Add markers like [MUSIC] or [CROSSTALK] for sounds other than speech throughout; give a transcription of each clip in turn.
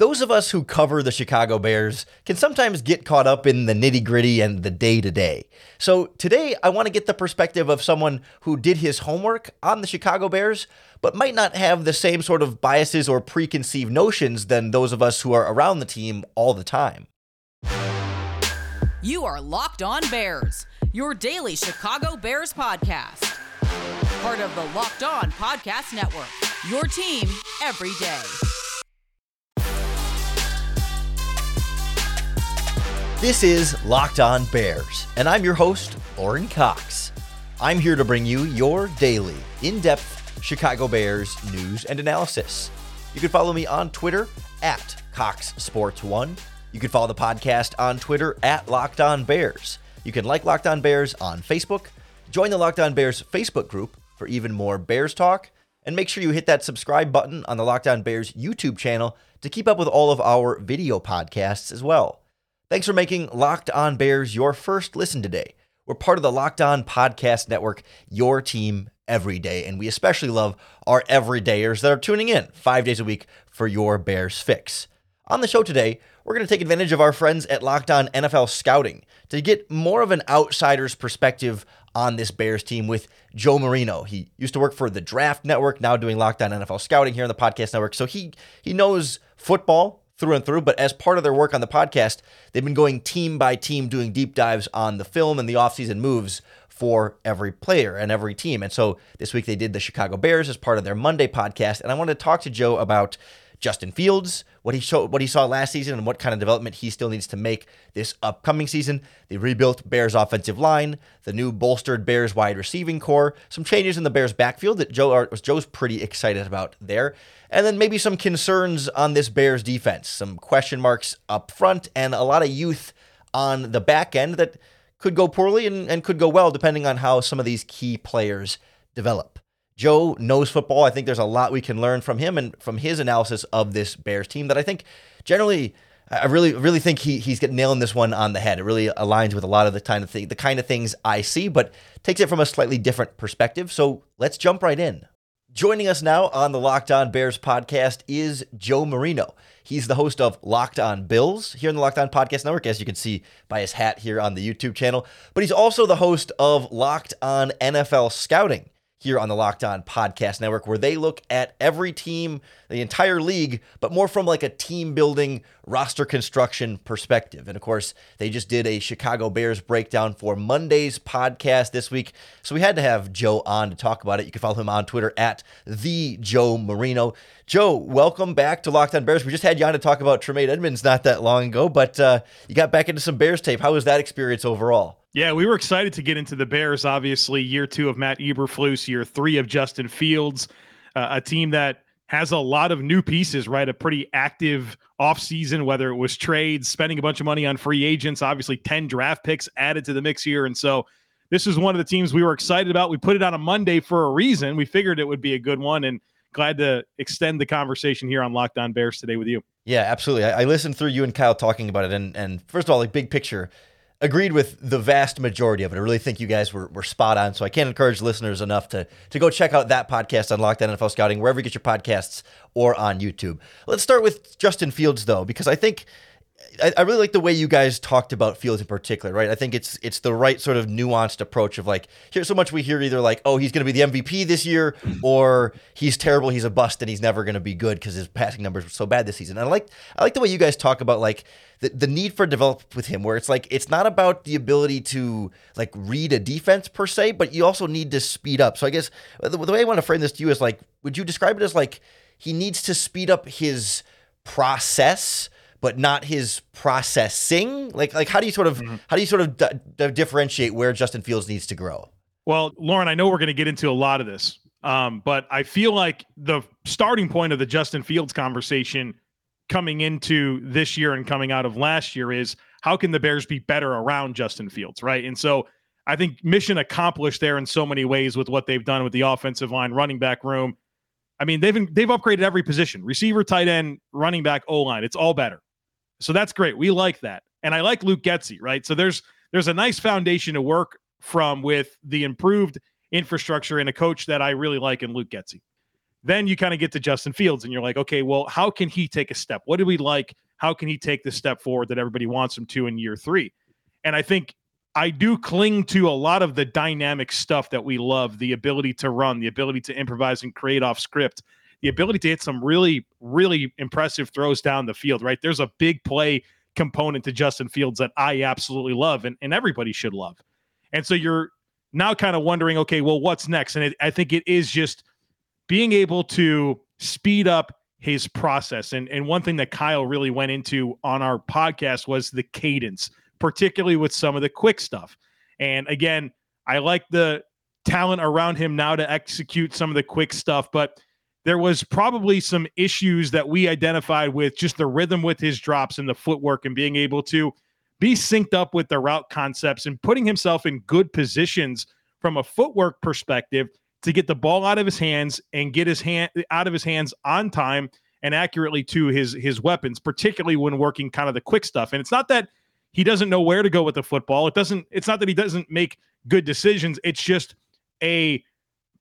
Those of us who cover the Chicago Bears can sometimes get caught up in the nitty gritty and the day to day. So today, I want to get the perspective of someone who did his homework on the Chicago Bears, but might not have the same sort of biases or preconceived notions than those of us who are around the team all the time. You are Locked On Bears, your daily Chicago Bears podcast. Part of the Locked On Podcast Network, your team every day. This is Locked On Bears, and I'm your host, Lorin Cox. I'm here to bring you your daily, in depth Chicago Bears news and analysis. You can follow me on Twitter at Cox Sports One. You can follow the podcast on Twitter at Locked On Bears. You can like Locked On Bears on Facebook, join the Locked On Bears Facebook group for even more Bears talk, and make sure you hit that subscribe button on the Locked On Bears YouTube channel to keep up with all of our video podcasts as well. Thanks for making Locked On Bears your first listen today. We're part of the Locked On Podcast Network, your team every day. And we especially love our everydayers that are tuning in five days a week for your Bears fix. On the show today, we're going to take advantage of our friends at Locked On NFL Scouting to get more of an outsider's perspective on this Bears team with Joe Marino. He used to work for the Draft Network, now doing Locked On NFL Scouting here on the Podcast Network. So he he knows football through and through. But as part of their work on the podcast, they've been going team by team, doing deep dives on the film and the offseason moves for every player and every team. And so this week they did the Chicago Bears as part of their Monday podcast. And I wanted to talk to Joe about Justin Fields, what he showed, what he saw last season, and what kind of development he still needs to make this upcoming season. The rebuilt Bears offensive line, the new bolstered Bears wide receiving corps, some changes in the Bears backfield that Joe Joe's pretty excited about there, and then maybe some concerns on this Bears defense, some question marks up front, and a lot of youth on the back end that could go poorly and, and could go well depending on how some of these key players develop. Joe knows football. I think there's a lot we can learn from him and from his analysis of this Bears team that I think generally I really really think he he's getting nailing this one on the head. It really aligns with a lot of the kind of thing the kind of things I see, but takes it from a slightly different perspective. So let's jump right in. Joining us now on the Locked On Bears podcast is Joe Marino. He's the host of Locked On Bills here in the Locked On Podcast Network, as you can see by his hat here on the YouTube channel. But he's also the host of Locked On NFL Scouting here on the Locked On Podcast Network, where they look at every team, the entire league, but more from like a team building, roster construction perspective. And of course, they just did a Chicago Bears breakdown for Monday's podcast this week. So we had to have Joe on to talk about it. You can follow him on Twitter at the Joe Marino. Joe, welcome back to Locked On Bears. We just had you on to talk about Tremaine Edmunds not that long ago, but uh, you got back into some Bears tape. How was that experience overall? Yeah, we were excited to get into the Bears. Obviously, year two of Matt Eberflus, year three of Justin Fields, uh, a team that has a lot of new pieces, right? A pretty active offseason, whether it was trades, spending a bunch of money on free agents, obviously 10 draft picks added to the mix here. And so this is one of the teams we were excited about. We put it on a Monday for a reason. We figured it would be a good one. And glad to extend the conversation here on Locked On Bears today with you. Yeah, absolutely. I, I listened through you and Kyle talking about it. And, and first of all, like big picture, agreed with the vast majority of it. I really think you guys were, were spot on. So I can't encourage listeners enough to, to go check out that podcast on Locked On NFL Scouting, wherever you get your podcasts or on YouTube. Let's start with Justin Fields, though, because I think I, I, really like the way you guys talked about Fields in particular, right? I think it's it's the right sort of nuanced approach of like here's so much we hear either like oh he's going to be the MVP this year or he's terrible, he's a bust, and he's never going to be good because his passing numbers were so bad this season. And I like I like the way you guys talk about like the, the need for develop with him, where it's like it's not about the ability to like read a defense per se, but you also need to speed up. So I guess uh, the, the way I want to frame this to you is like, would you describe it as like he needs to speed up his process? But not his processing? Like, like how do you sort of mm-hmm. how do you sort of d- d- differentiate where Justin Fields needs to grow? Well, Lorin, I know we're going to get into a lot of this, um, but I feel like the starting point of the Justin Fields conversation coming into this year and coming out of last year is how can the Bears be better around Justin Fields, right? And so I think mission accomplished there in so many ways with what they've done with the offensive line, running back room. I mean, they've they've upgraded every position: receiver, tight end, running back, O line. It's all better. So that's great. We like that. And I like Luke Getsy, right? So there's there's a nice foundation to work from with the improved infrastructure and a coach that I really like in Luke Getsy. Then you kind of get to Justin Fields and you're like, okay, well, how can he take a step? What do we like? How can he take the step forward that everybody wants him to in year three? And I think I do cling to a lot of the dynamic stuff that we love the ability to run, the ability to improvise and create off script, the ability to hit some really, really impressive throws down the field, right? There's a big play component to Justin Fields that I absolutely love and, and everybody should love. And so you're now kind of wondering, okay, well, what's next? And it, I think it is just being able to speed up his process. And, and one thing that Kyle really went into on our podcast was the cadence, particularly with some of the quick stuff. And again, I like the talent around him now to execute some of the quick stuff, but there was probably some issues that we identified with just the rhythm with his drops and the footwork and being able to be synced up with the route concepts and putting himself in good positions from a footwork perspective to get the ball out of his hands and get his hand out of his hands on time and accurately to his his weapons, particularly when working kind of the quick stuff. And it's not that he doesn't know where to go with the football. It doesn't. It's not that he doesn't make good decisions. It's just a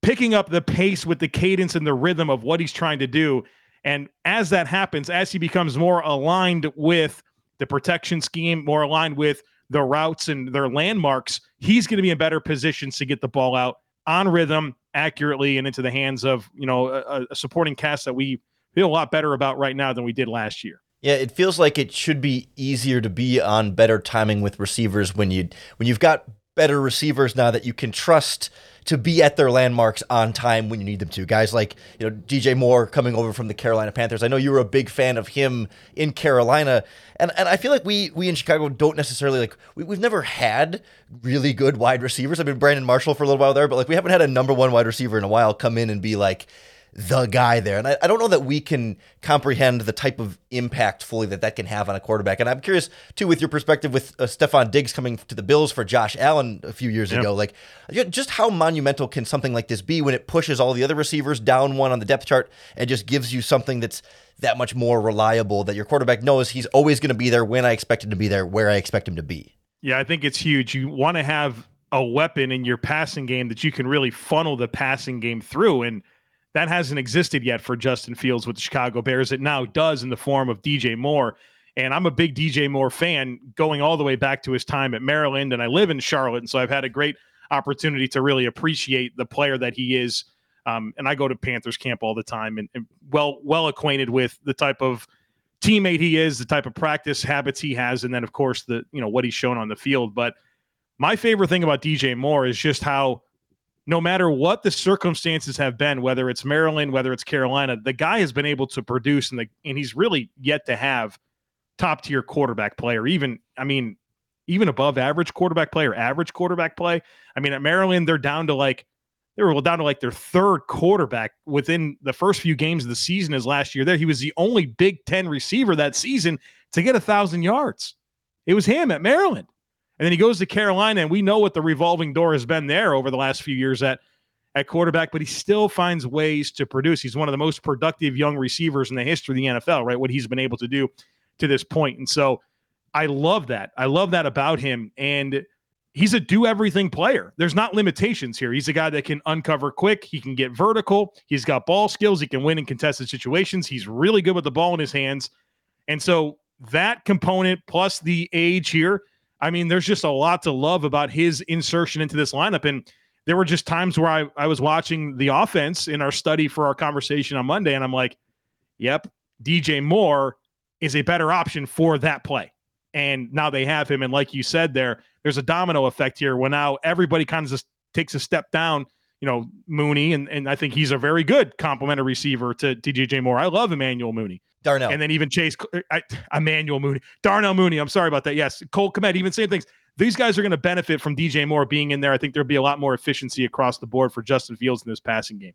picking up the pace with the cadence and the rhythm of what he's trying to do. And as that happens, as he becomes more aligned with the protection scheme, more aligned with the routes and their landmarks, he's going to be in better positions to get the ball out on rhythm accurately and into the hands of you know a, a supporting cast that we feel a lot better about right now than we did last year. Yeah, it feels like it should be easier to be on better timing with receivers when you when you've got better receivers now that you can trust to be at their landmarks on time when you need them to. Guys like, you know, DJ Moore coming over from the Carolina Panthers. I know you were a big fan of him in Carolina. And and I feel like we we in Chicago don't necessarily like we, we've never had really good wide receivers. I mean Brandon Marshall for a little while there, but like we haven't had a number one wide receiver in a while come in and be like the guy there. And I, I, don't know that we can comprehend the type of impact fully that that can have on a quarterback. And I'm curious, too, with your perspective with uh, Stefon Diggs coming to the Bills for Josh Allen a few years yep. ago, like just how monumental can something like this be when it pushes all the other receivers down one on the depth chart and just gives you something that's that much more reliable that your quarterback knows he's always going to be there when I expect him to be there, where I expect him to be. Yeah, I think it's huge. You want to have a weapon in your passing game that you can really funnel the passing game through. And that hasn't existed yet for Justin Fields with the Chicago Bears. It now does in the form of DJ Moore. And I'm a big DJ Moore fan going all the way back to his time at Maryland. And I live in Charlotte. And so I've had a great opportunity to really appreciate the player that he is. Um, and I go to Panthers camp all the time and, and well, well acquainted with the type of teammate he is, the type of practice habits he has, and then of course the you know what he's shown on the field. But my favorite thing about DJ Moore is just how no matter what the circumstances have been, whether it's Maryland, whether it's Carolina, the guy has been able to produce, and the and he's really yet to have top tier quarterback player. Even I mean, even above average quarterback player, average quarterback play. I mean, at Maryland, they're down to like they were down to like their third quarterback within the first few games of the season as last year. There, he was the only Big Ten receiver that season to get a thousand yards. It was him at Maryland. And then he goes to Carolina, and we know what the revolving door has been there over the last few years at at quarterback, but he still finds ways to produce. He's one of the most productive young receivers in the history of the NFL, right? What he's been able to do to this point. And so I love that. I love that about him. And he's a do everything player. There's not limitations here. He's a guy that can uncover quick. He can get vertical. He's got ball skills. He can win in contested situations. He's really good with the ball in his hands. And so that component plus the age here I mean, there's just a lot to love about his insertion into this lineup. And there were just times where I, I was watching the offense in our study for our conversation on Monday, and I'm like, yep, DJ Moore is a better option for that play. And now they have him. And like you said there, there's a domino effect here where now everybody kind of just takes a step down, you know, Mooney. And, and I think he's a very good complementary receiver to, to DJ Moore. I love Emmanuel Mooney. Darnell. And then even Chase, uh, I, Emmanuel Mooney, Darnell Mooney. I'm sorry about that. Yes. Cole Kmet, even same things. These guys are going to benefit from DJ Moore being in there. I think there'll be a lot more efficiency across the board for Justin Fields in this passing game.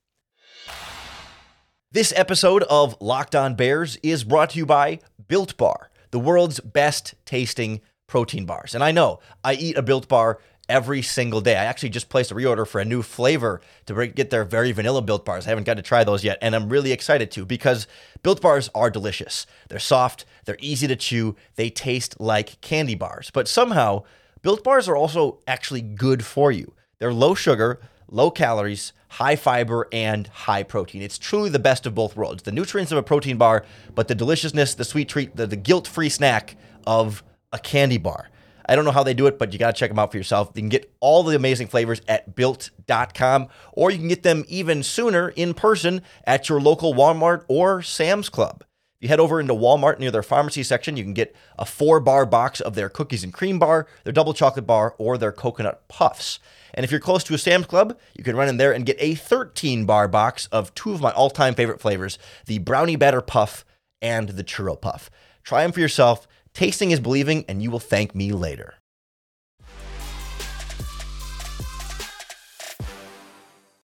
This episode of Locked On Bears is brought to you by Built Bar, the world's best tasting protein bars. And I know I eat a Built Bar every single day. I actually just placed a reorder for a new flavor to get their very vanilla built bars. I haven't got to try those yet, and I'm really excited to because built bars are delicious. They're soft, they're easy to chew, they taste like candy bars. But somehow, built bars are also actually good for you. They're low sugar, low calories, high fiber, and high protein. It's truly the best of both worlds. The nutrients of a protein bar, but the deliciousness, the sweet treat, the, the guilt free snack of a candy bar. I don't know how they do it, but you got to check them out for yourself. You can get all the amazing flavors at built.com, or you can get them even sooner in person at your local Walmart or Sam's Club. If you head over into Walmart near their pharmacy section, you can get a four bar box of their cookies and cream bar, their double chocolate bar, or their coconut puffs. And if you're close to a Sam's Club, you can run in there and get a 13 bar box of two of my all time favorite flavors the brownie batter puff and the churro puff. Try them for yourself. Tasting is believing, and you will thank me later.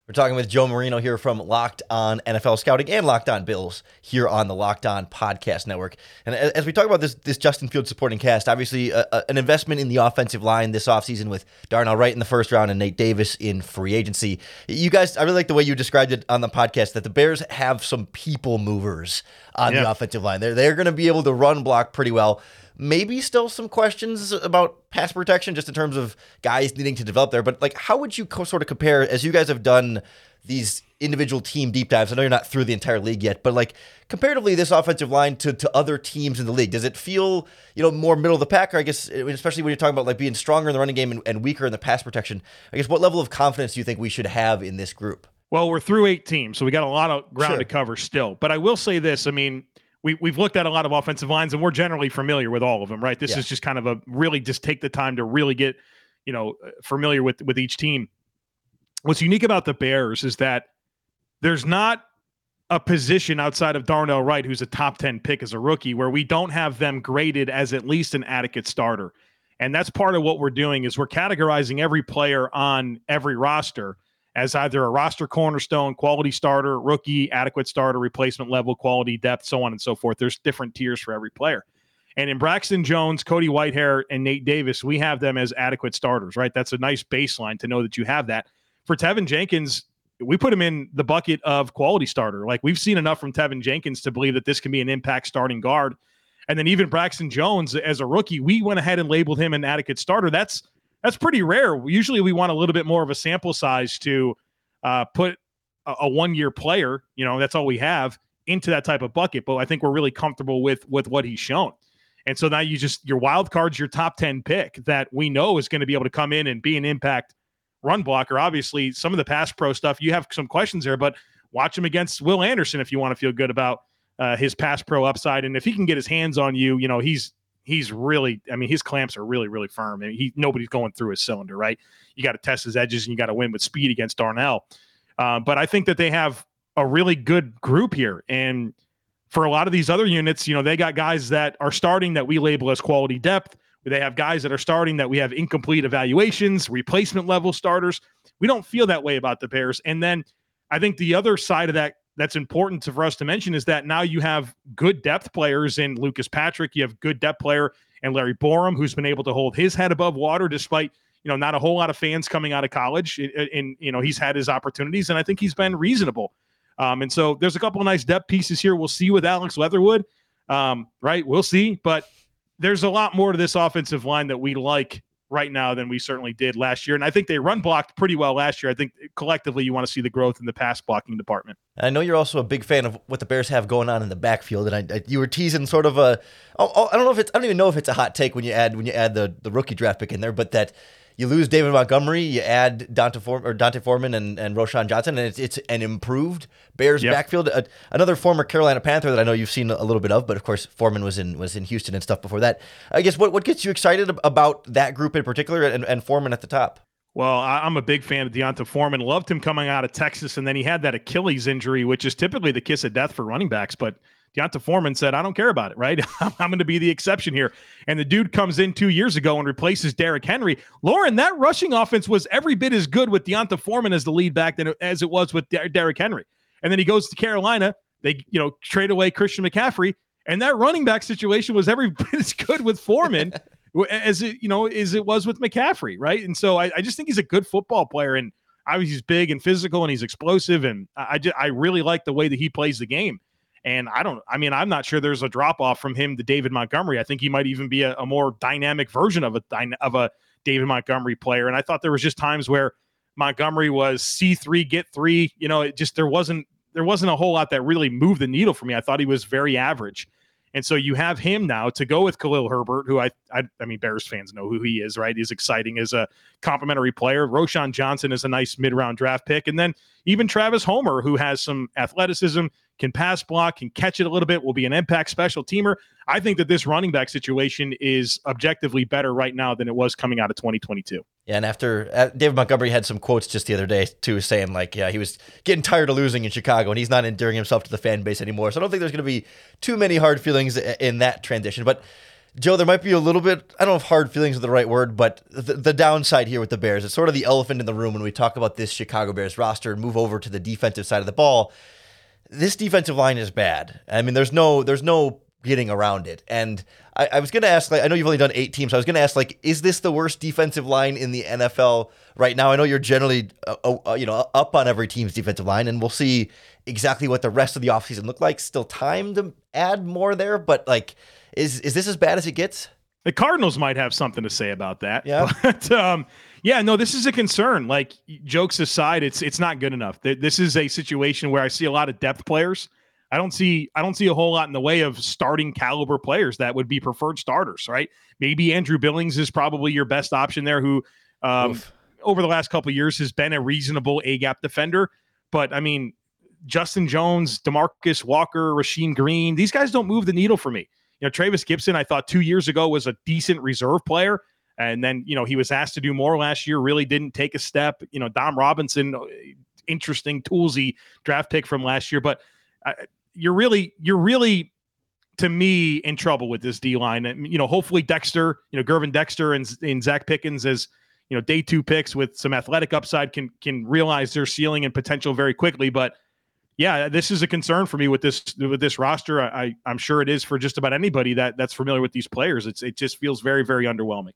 We're talking with Joe Marino here from Locked On NFL Scouting and Locked On Bills here on the Locked On Podcast Network. And as we talk about this this Justin Fields supporting cast, obviously a, a, an investment in the offensive line this offseason with Darnell Wright in the first round and Nate Davis in free agency. You guys, I really like the way you described it on the podcast that the Bears have some people movers on yeah. the offensive line. They're, they're going to be able to run block pretty well maybe still some questions about pass protection just in terms of guys needing to develop there. But like, how would you co- sort of compare as you guys have done these individual team deep dives? I know you're not through the entire league yet, but like comparatively, this offensive line to, to other teams in the league, does it feel you know more middle of the pack? Or I guess especially when you're talking about like being stronger in the running game and, and weaker in the pass protection. I guess what level of confidence do you think we should have in this group? Well, we're through eight teams, so we got a lot of ground sure. to cover still. But I will say this: I mean we, we've looked at a lot of offensive lines and we're generally familiar with all of them, right? This yeah. is just kind of a really just take the time to really get, you know, uh, familiar with with each team. What's unique about the Bears is that there's not a position outside of Darnell Wright, who's a top 10 pick as a rookie, where we don't have them graded as at least an adequate starter. And that's part of what we're doing is we're categorizing every player on every roster as either a roster cornerstone, quality starter, rookie, adequate starter, replacement level, quality depth, so on and so forth. There's different tiers for every player. And in Braxton Jones, Cody Whitehair, and Nate Davis, we have them as adequate starters, right? That's a nice baseline to know that you have that. For Teven Jenkins, we put him in the bucket of quality starter. Like we've seen enough from Teven Jenkins to believe that this can be an impact starting guard. And then even Braxton Jones, as a rookie, we went ahead and labeled him an adequate starter. That's that's pretty rare. Usually, we want a little bit more of a sample size to uh, put a, a one year player. You know, that's all we have into that type of bucket. But I think we're really comfortable with with what he's shown. And so now you just your wild card's your top ten pick that we know is going to be able to come in and be an impact run blocker. Obviously, some of the pass pro stuff you have some questions there, but watch him against Will Anderson if you want to feel good about uh, his pass pro upside. And if he can get his hands on you, you know he's he's really i mean his clamps are really really firm and he nobody's going through his cylinder right? You got to test his edges and you got to win with speed against darnell. Uh, but i think that they have a really good group here and for a lot of these other units you know they got guys that are starting that we label as quality depth. They have guys that are starting that we have incomplete evaluations replacement level starters. We don't feel that way about the bears and then i think the other side of that that's important for us to mention is that now you have good depth players in Lucas Patrick. You have good depth player and Larry Borom, who's been able to hold his head above water despite you know not a whole lot of fans coming out of college. And you know he's had his opportunities, and I think he's been reasonable. Um, and so there's a couple of nice depth pieces here. We'll see with Alex Leatherwood, um, right? We'll see, but there's a lot more to this offensive line that we like right now than we certainly did last year. And I think they run blocked pretty well last year. I think collectively you want to see the growth in the pass blocking department. I know you're also a big fan of what the Bears have going on in the backfield, and I, I you were teasing sort of a oh, oh, I don't know if it's I don't even know if it's a hot take when you add when you add the the rookie draft pick in there, but that you lose David Montgomery, you add D'Onta Form, or D'Onta Foreman and, and Roschon Johnson, and it's, it's an improved Bears yep. backfield. Uh, another former Carolina Panther that I know you've seen a little bit of, but of course Foreman was in was in Houston and stuff before that. I guess what, what gets you excited about that group in particular and, and Foreman at the top? Well, I'm a big fan of D'Onta Foreman. Loved him coming out of Texas, and then he had that Achilles injury, which is typically the kiss of death for running backs. But D'Onta Foreman said, I don't care about it, right? [LAUGHS] I'm going to be the exception here. And the dude comes in two years ago and replaces Derrick Henry. Lorin, that rushing offense was every bit as good with D'Onta Foreman as the lead back than as it was with Der- Derrick Henry. And then he goes to Carolina. They, you know, trade away Christian McCaffrey. And that running back situation was every [LAUGHS] bit as good with Foreman [LAUGHS] as it, you know, as it was with McCaffrey, right? And so I, I just think he's a good football player. And obviously he's big and physical and he's explosive. And I, I, just, I really like the way that he plays the game. And I don't, I mean, I'm not sure there's a drop off from him to David Montgomery. I think he might even be a, a more dynamic version of a of a David Montgomery player. And I thought there was just times where Montgomery was C3 get 3. You know, it just there wasn't there wasn't a whole lot that really moved the needle for me. I thought he was very average. And so you have him now to go with Khalil Herbert, who I, I, I mean, Bears fans know who he is, right? He's exciting as a complimentary player. Roschon Johnson is a nice mid round draft pick. And then even Travis Homer, who has some athleticism, can pass block, can catch it a little bit, will be an impact special teamer. I think that this running back situation is objectively better right now than it was coming out of 2022. Yeah, and after uh, David Montgomery had some quotes just the other day too, saying like, yeah, he was getting tired of losing in Chicago, and he's not endearing himself to the fan base anymore. So I don't think there's going to be too many hard feelings in that transition. But Joe, there might be a little bit, I don't know if hard feelings are the right word, but the, the, downside here with the Bears, it's sort of the elephant in the room when we talk about this Chicago Bears roster and move over to the defensive side of the ball. This defensive line is bad. I mean, there's no there's no getting around it. And I, I was going to ask, like, I know you've only done eight teams. So I was going to ask, like, is this the worst defensive line in the NFL right now? I know you're generally, uh, uh, uh, you know, up on every team's defensive line, and we'll see exactly what the rest of the offseason look like. Still time to add more there, but like, is is this as bad as it gets? The Cardinals might have something to say about that. Yeah. [LAUGHS] But um, yeah, no, this is a concern. Like jokes aside, it's it's not good enough. This is a situation where I see a lot of depth players I don't see I don't see a whole lot in the way of starting caliber players that would be preferred starters, right? Maybe Andrew Billings is probably your best option there, who um, over the last couple years has been a reasonable A gap defender. But I mean, Justin Jones, Demarcus Walker, Rasheem Green, these guys don't move the needle for me. You know, Trevis Gipson, I thought two years ago was a decent reserve player. And then, you know, he was asked to do more last year, really didn't take a step. You know, Dom Robinson, uh, interesting toolsy draft pick from last year. But uh, you're really you're really to me in trouble with this D line. You know, hopefully Dexter, you know, Gervon Dexter and, and Zacch Pickens as you know day two picks with some athletic upside can can realize their ceiling and potential very quickly. But yeah, this is a concern for me with this with this roster. I, I am sure it is for just about anybody that that's familiar with these players. It's it just feels very very underwhelming.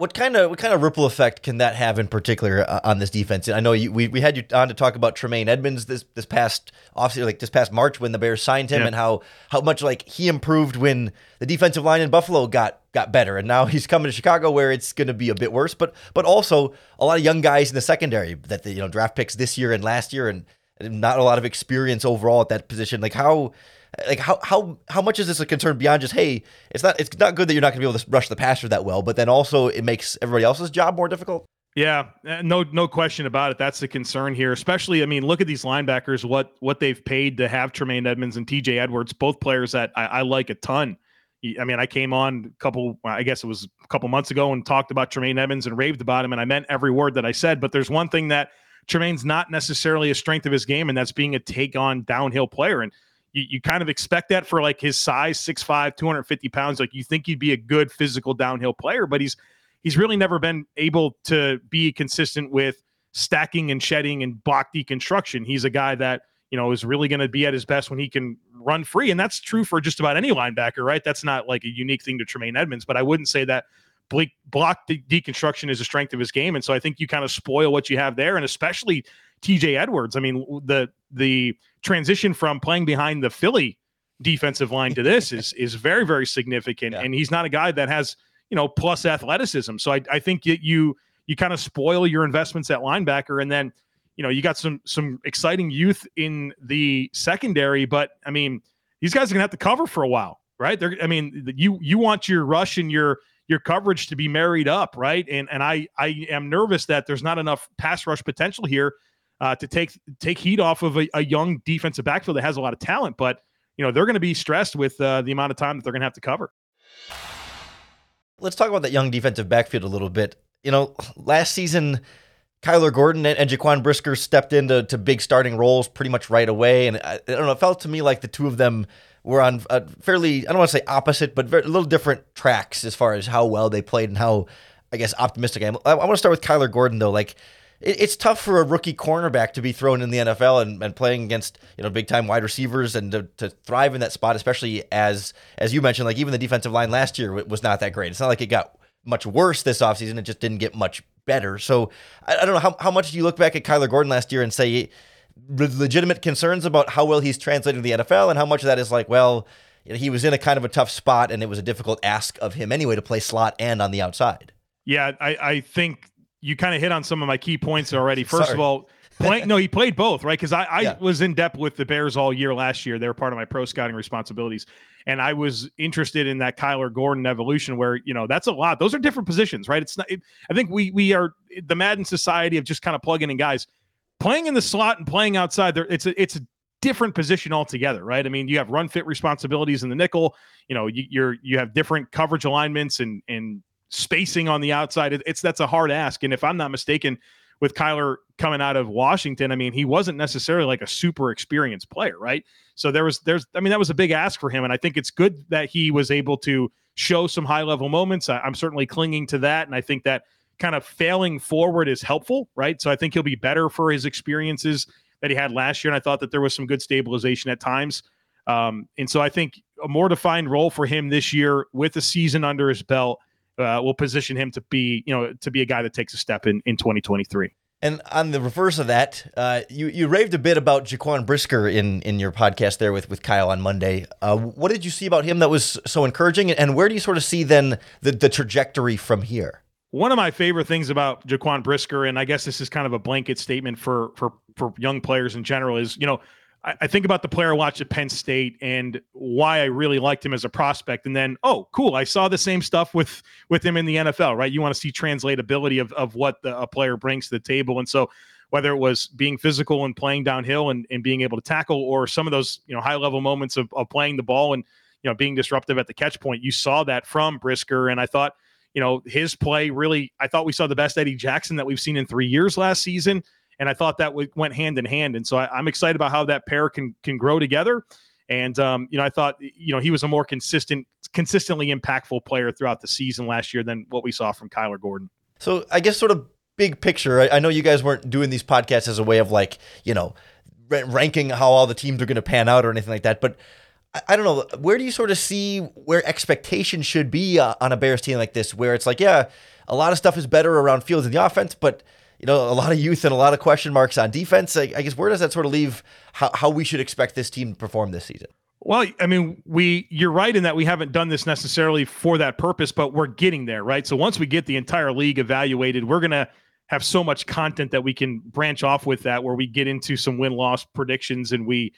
What kind of what kind of ripple effect can that have in particular uh, on this defense? I know you, we, we had you on to talk about Tremaine Edmunds this this past offseason, like this past March when the Bears signed him, yeah. and how how much like he improved when the defensive line in Buffalo got got better, and now he's coming to Chicago where it's going to be a bit worse. But but also a lot of young guys in the secondary that the you know draft picks this year and last year, and not a lot of experience overall at that position. Like how like how how how much is this a concern beyond just hey, it's not it's not good that you're not going to be able to rush the passer that well, but then also it makes everybody else's job more difficult. Yeah, eh, no no question about it. That's the concern here. Especially, I mean, look at these linebackers. What what they've paid to have Tremaine Edmunds and T.J. Edwards, both players that I, I like a ton. I mean, I came on a couple, I guess it was a couple months ago and talked about Tremaine Edmunds and raved about him, and I meant every word that I said. But there's one thing that Tremaine's not necessarily a strength of his game, and that's being a take on downhill player. And you, you kind of expect that for like his size, 6'5, 250 pounds. Like you think he'd be a good physical downhill player, but he's he's really never been able to be consistent with stacking and shedding and block deconstruction. He's a guy that, you know, is really going to be at his best when he can run free. And that's true for just about any linebacker, right? That's not like a unique thing to Tremaine Edmunds but I wouldn't say that block de- deconstruction is a strength of his game. And so I think you kind of spoil what you have there. And especially TJ Edwards. I mean, the the transition from playing behind the Philly defensive line to this is is very very significant, yeah. and he's not a guy that has you know plus athleticism. So I, I think that you you kind of spoil your investments at linebacker, and then you know you got some some exciting youth in the secondary, but I mean these guys are gonna have to cover for a while, right? They're I mean you you want your rush and your your coverage to be married up, right? And and I I am nervous that there's not enough pass rush potential here uh, to take take heat off of a, a, young defensive backfield that has a lot of talent. But you know they're going to be stressed with uh, the amount of time that they're going to have to cover. Let's talk about that young defensive backfield a little bit. You know, last season. Kyler Gordon and, Jaquan Brisker stepped into to big starting roles pretty much right away, and I, I don't know. It felt to me like the two of them were on a fairly I don't want to say opposite, but very, a little different tracks as far as how well they played and how I guess optimistic I am. I, I want to start with Kyler Gordon though. Like it's tough for a rookie cornerback to be thrown in the NFL and, and playing against you know big time wide receivers and to, to thrive in that spot, especially as as you mentioned, like even the defensive line last year was not that great. It's not like it got much worse this offseason. It just didn't get much better. So I, I don't know how, how much do you look back at Kyler Gordon last year and say legitimate concerns about how well he's translating to the NFL and how much of that is like, well, he was in a kind of a tough spot and it was a difficult ask of him anyway to play slot and on the outside. Yeah, I, I think you kind of hit on some of my key points already. [LAUGHS] First Sorry. of all, playing no, he played both, right? Because I, I Yeah. was in depth with the Bears all year last year. They were part of my pro scouting responsibilities. And I was interested in that Kyler Gordon evolution where, you know, that's a lot. Those are different positions, right? It's not, it, I think we, we are the Madden society of just kind of plugging in guys playing in the slot and playing outside there. It's a, it's a different position altogether, right? I mean, you have run fit responsibilities in the nickel, you know, you, you're, you have different coverage alignments and, and spacing on the outside. It, it's, that's a hard ask. And if I'm not mistaken, with Kyler coming out of Washington, I mean, he wasn't necessarily like a super experienced player, right? So there was, there's, I mean, that was a big ask for him, and I think it's good that he was able to show some high level moments. I, I'm certainly clinging to that, and I think that kind of failing forward is helpful, right? So I think he'll be better for his experiences that he had last year, and I thought that there was some good stabilization at times. Um, and so I think a more defined role for him this year with a season under his belt uh, will position him to be, you know, to be a guy that takes a step in in 2023. And on the reverse of that, uh, you you raved a bit about Jaquan Brisker in in your podcast there with with Kyle on Monday. Uh, what did you see about him that was so encouraging, and where do you sort of see then the the trajectory from here? One of my favorite things about Jaquan Brisker, and I guess this is kind of a blanket statement for for for young players in general, is you know I, I think about the player I watched at Penn State and why I really liked him as a prospect, and then oh cool, I saw the same stuff with with him in the NFL, right? You want to see translatability of of what the, a player brings to the table, and so whether it was being physical and playing downhill and, and being able to tackle, or some of those you know high level moments of, of playing the ball and you know being disruptive at the catch point, you saw that from Brisker, and I thought you know his play really, I thought we saw the best Eddie Jackson that we've seen in three years last season, and I thought that went hand in hand, and so I, I'm excited about how that pair can can grow together. And um, you know, I thought you know he was a more consistent, consistently impactful player throughout the season last year than what we saw from Kyler Gordon. So I guess sort of big picture. I, I know you guys weren't doing these podcasts as a way of like you know ra- ranking how all the teams are going to pan out or anything like that, but. I- I don't know. Where do you sort of see where expectations should be uh, on a Bears team like this, where it's like, yeah, a lot of stuff is better around fields in the offense, but you know, a lot of youth and a lot of question marks on defense. I, I guess where does that sort of leave how, how we should expect this team to perform this season? Well, I mean, we you're right in that we haven't done this necessarily for that purpose, but we're getting there, right? So once we get the entire league evaluated, we're gonna have so much content that we can branch off with that, where we get into some win loss predictions, and we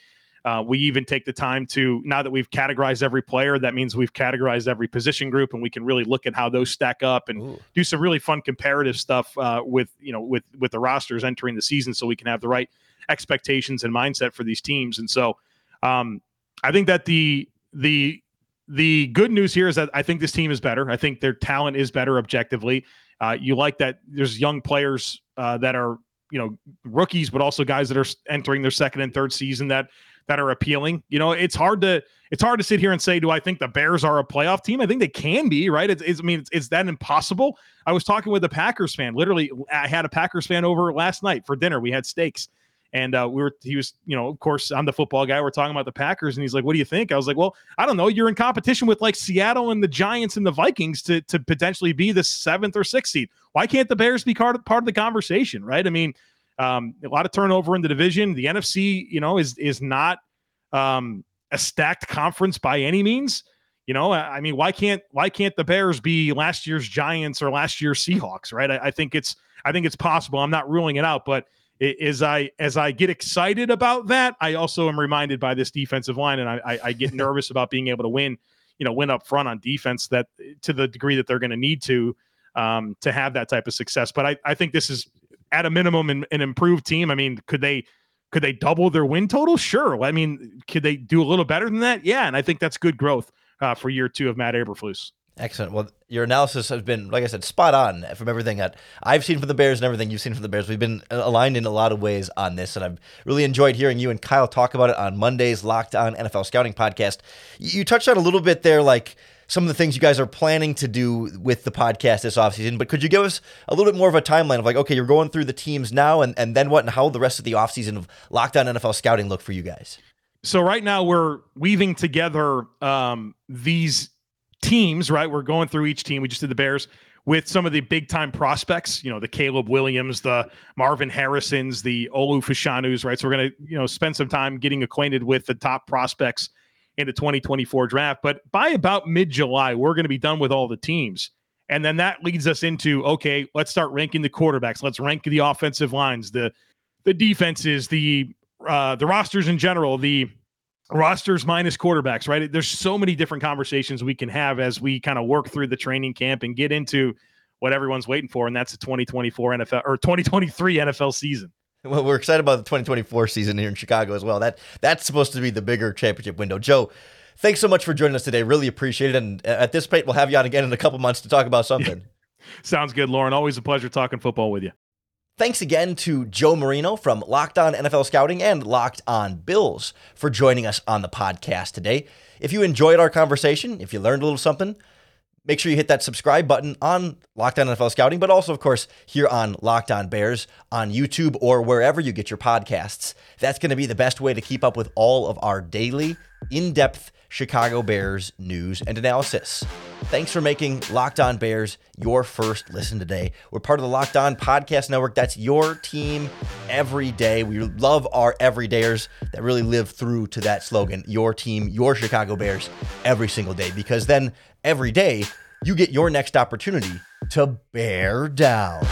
uh, we even take the time to now that we've categorized every player, that means we've categorized every position group, and we can really look at how those stack up and Ooh. do some really fun comparative stuff uh, with you know with with the rosters entering the season, so we can have the right expectations and mindset for these teams, and so. Um, I think that the the the good news here is that I think this team is better. I think their talent is better objectively. Uh, you like that there's young players uh, that are you know rookies, but also guys that are entering their second and third season that that are appealing. You know, it's hard to it's hard to sit here and say, do I think the Bears are a playoff team? I think they can be, right? It's, it's I mean, it's, it's that impossible. I was talking with a Packers fan. Literally, I had a Packers fan over last night for dinner. We had steaks. And uh, we were, he was, you know, of course, I'm the football guy. We're talking about the Packers, and he's like, "What do you think?" I was like, "Well, I don't know. You're in competition with like Seattle and the Giants and the Vikings to to potentially be the seventh or sixth seed. Why can't the Bears be part of, part of the conversation, right? I mean, um, a lot of turnover in the division. The NFC, you know, is is not um, a stacked conference by any means. You know, I I mean, why can't why can't the Bears be last year's Giants or last year's Seahawks, right? I, I think it's I think it's possible. I'm not ruling it out, but i- as I as I get excited about that, I also am reminded by this defensive line, and I, I, I get [LAUGHS] nervous about being able to win, you know, win up front on defense that to the degree that they're going to need to um, to have that type of success. But I, I think this is at a minimum an, an improved team. I mean, could they could they double their win total? Sure. I mean, could they do a little better than that? Yeah, and I think that's good growth uh, for year two of Matt Eberflus. Excellent. Well, your analysis has been, like I said, spot on from everything that I've seen from the Bears and everything you've seen from the Bears. We've been uh, aligned in a lot of ways on this, and I've really enjoyed hearing you and Kyle talk about it on Monday's Locked On NFL Scouting podcast. You you touched on a little bit there, like some of the things you guys are planning to do with the podcast this offseason, but could you give us a little bit more of a timeline of like, okay, you're going through the teams now, and, and then what, and how the rest of the offseason of Locked On NFL Scouting look for you guys? so right now we're weaving together um, these teams right? We're going through each team. We just did the bears with some of the big time prospects you know the caleb williams the marvin harrisons the olu fashanus right? So we're going to you know spend some time getting acquainted with the top prospects in the 2024 draft but by about mid-july we're going to be done with all the teams And then that leads us into okay, let's start ranking the quarterbacks. Let's rank the offensive lines, the the defenses, the uh, the rosters in general, the rosters minus quarterbacks. Right? There's so many different conversations we can have as we kind of work through the training camp and get into what everyone's waiting for, and that's the 2024 NFL or 2023 NFL season. [LAUGHS] Well, we're excited about the 2024 season here in Chicago as well. That that's supposed to be the bigger championship window. Joe, thanks so much for joining us today. Really appreciate it. And at this rate, we'll have you on again in a couple months to talk about something. [LAUGHS] Sounds good, Lorin. Always a pleasure talking football with you. Thanks again to Joe Marino from Locked On NFL Scouting and Locked On Bills for joining us on the podcast today. If you enjoyed our conversation, if you learned a little something, Make sure you hit that subscribe button on Locked On NFL Scouting, but also, of course, here on Locked On Bears on YouTube or wherever you get your podcasts. That's going to be the best way to keep up with all of our daily, in depth Chicago Bears news and analysis. Thanks for making Locked On Bears your first listen today. We're part of the Locked On Podcast Network. That's your team every day. We love our everydayers that really live through to that slogan your team, your Chicago Bears every single day, because then every day, you get your next opportunity to bear down.